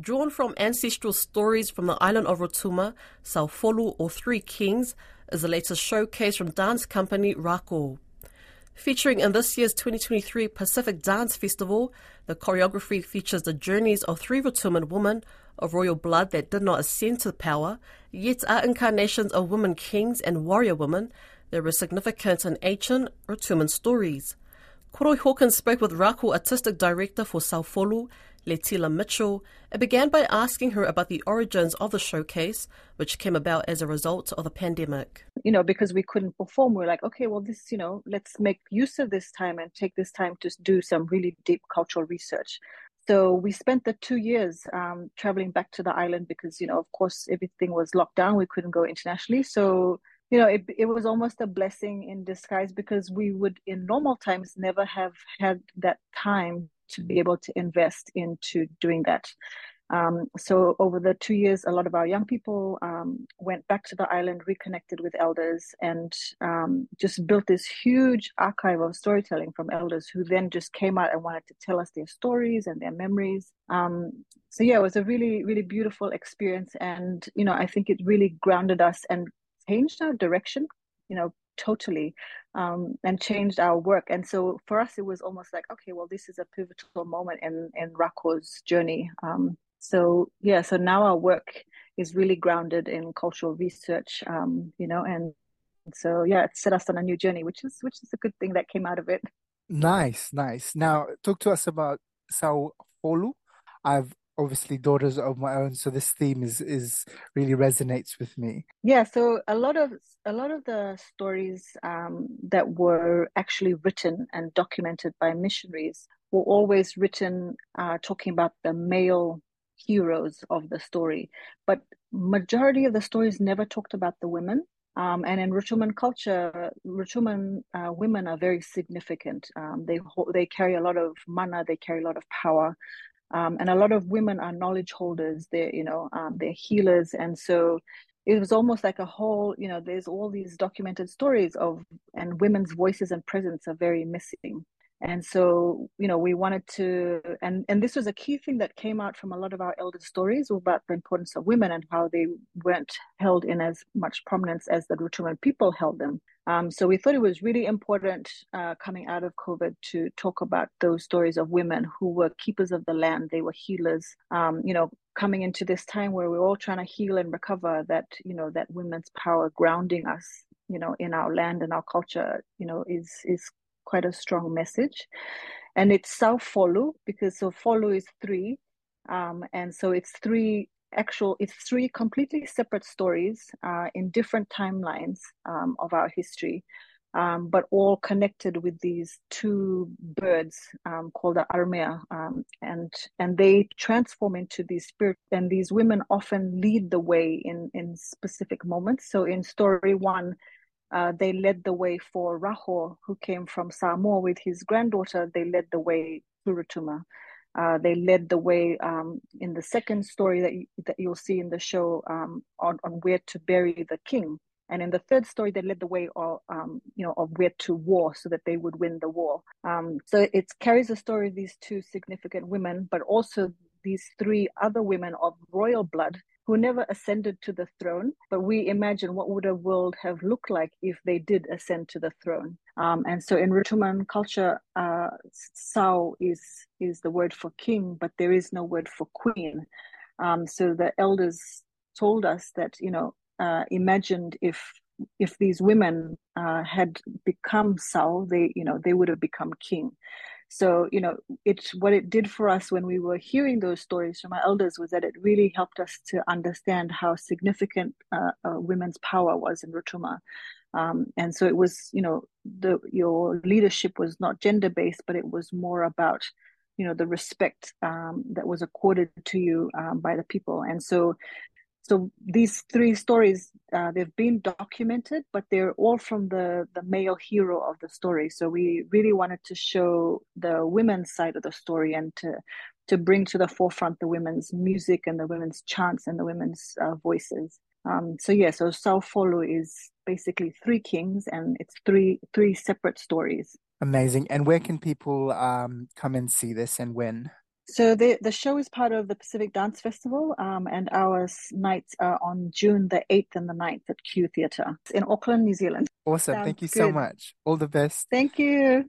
Drawn from ancestral stories from the island of Rotuma, Sau Folu or Three Kings is the latest showcase from dance company Rako. Featuring in this year's 2023 Pacific Dance Festival, the choreography features the journeys of three Rotuman women of royal blood that did not ascend to power, yet are incarnations of women kings and warrior women that were significant in ancient Rotuman stories. Koroi Hawkins spoke with Rako artistic director for Sau Folu Letila Mitchell, it began by asking her about the origins of the showcase, which came about as a result of the pandemic. You know, because we couldn't perform, we are like, okay, well, this, you know, let's make use of this time and take this time to do some really deep cultural research. So we spent the two years um, traveling back to the island because, you know, of course, everything was locked down. We couldn't go internationally. So you know, it, it was almost a blessing in disguise because we would, in normal times, never have had that time to be able to invest into doing that. Um, so over the two years, a lot of our young people um, went back to the island, reconnected with elders, and um, just built this huge archive of storytelling from elders who then just came out and wanted to tell us their stories and their memories. Um, so yeah, it was a really, really beautiful experience, and you know, I think it really grounded us and changed our direction. You know, totally um, and changed our work. And so for us, it was almost like, okay, well, this is a pivotal moment in in Rako's journey. Um, so yeah, so now our work is really grounded in cultural research, um, you know, and so yeah, it set us on a new journey, which is which is a good thing that came out of it. Nice, nice. Now talk to us about Sau Folu. I've obviously daughters of my own so this theme is is really resonates with me. Yeah so a lot of a lot of the stories um, that were actually written and documented by missionaries were always written uh, talking about the male heroes of the story but majority of the stories never talked about the women. Um, and in Rotuman culture, Rotuman uh, women are very significant. Um, they they carry a lot of mana, they carry a lot of power, um, and a lot of women are knowledge holders. They're you know um, they're healers. And so it was almost like a whole you know there's all these documented stories of and women's voices and presence are very missing. And so you know we wanted to and and this was a key thing that came out from a lot of our elder stories about the importance of women and how they weren't held in as much prominence as the Rotuman people held them um, so we thought it was really important uh, coming out of covid to talk about those stories of women who were keepers of the land they were healers um, you know coming into this time where we're all trying to heal and recover that you know that women's power grounding us you know in our land and our culture you know is is quite a strong message. And it's Sau Folu because so Folu is three. Um, and so it's three actual, it's three completely separate stories uh, in different timelines um, of our history. Um, but all connected with these two birds um, called the armea, um, and and they transform into these spirit. And these women often lead the way in in specific moments. So in story one, uh, they led the way for Raho, who came from Samoa with his granddaughter. They led the way to Rotuma. Uh, they led the way um, in the second story that, you, that you'll see in the show um, on, on where to bury the king. And in the third story, they led the way of, um, you know, of where to war so that they would win the war. Um, so it carries the story of these two significant women, but also these three other women of royal blood who never ascended to the throne, but we imagine what would a world have looked like if they did ascend to the throne. Um, and so in Rotuman culture, uh, Sau is is the word for king, but there is no word for queen. Um, so the elders told us that you know uh, imagined if if these women uh, had become Sau, they you know they would have become king. So, you know, it's what it did for us when we were hearing those stories from our elders was that it really helped us to understand how significant uh, uh, women's power was in Rotuma. Um, and so it was, you know, the your leadership was not gender based, but it was more about, you know, the respect um, that was accorded to you um, by the people. And so so these three stories uh, they've been documented but they're all from the the male hero of the story so we really wanted to show the women's side of the story and to to bring to the forefront the women's music and the women's chants and the women's uh, voices um, so yeah so Sau Folu is basically three kings and it's three three separate stories Amazing. And where can people um, come and see this and when? So the the show is part of the Pacific Dance Festival, um, and our nights are on June the eighth and the 9th at Q Theatre in Auckland, New Zealand. Awesome. Sounds Thank you so much. All the best. Thank you.